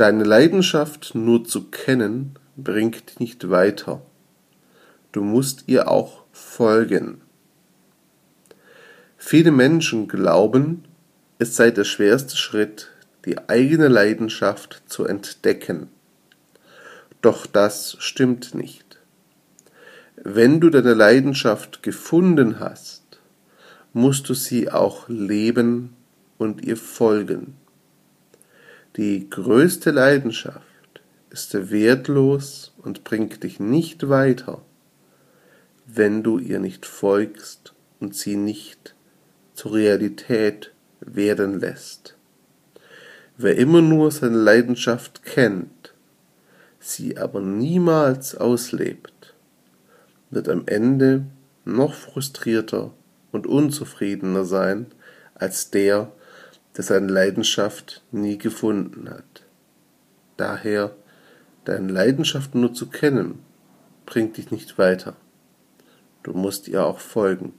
Deine Leidenschaft nur zu kennen, bringt nicht weiter. Du musst ihr auch folgen. Viele Menschen glauben, es sei der schwerste Schritt, die eigene Leidenschaft zu entdecken. Doch das stimmt nicht. Wenn du deine Leidenschaft gefunden hast, musst du sie auch leben und ihr folgen. Die größte Leidenschaft ist wertlos und bringt dich nicht weiter, wenn du ihr nicht folgst und sie nicht zur Realität werden lässt. Wer immer nur seine Leidenschaft kennt, sie aber niemals auslebt, wird am Ende noch frustrierter und unzufriedener sein als der, der seine Leidenschaft nie gefunden hat. Daher, deine Leidenschaft nur zu kennen, bringt dich nicht weiter. Du musst ihr auch folgen.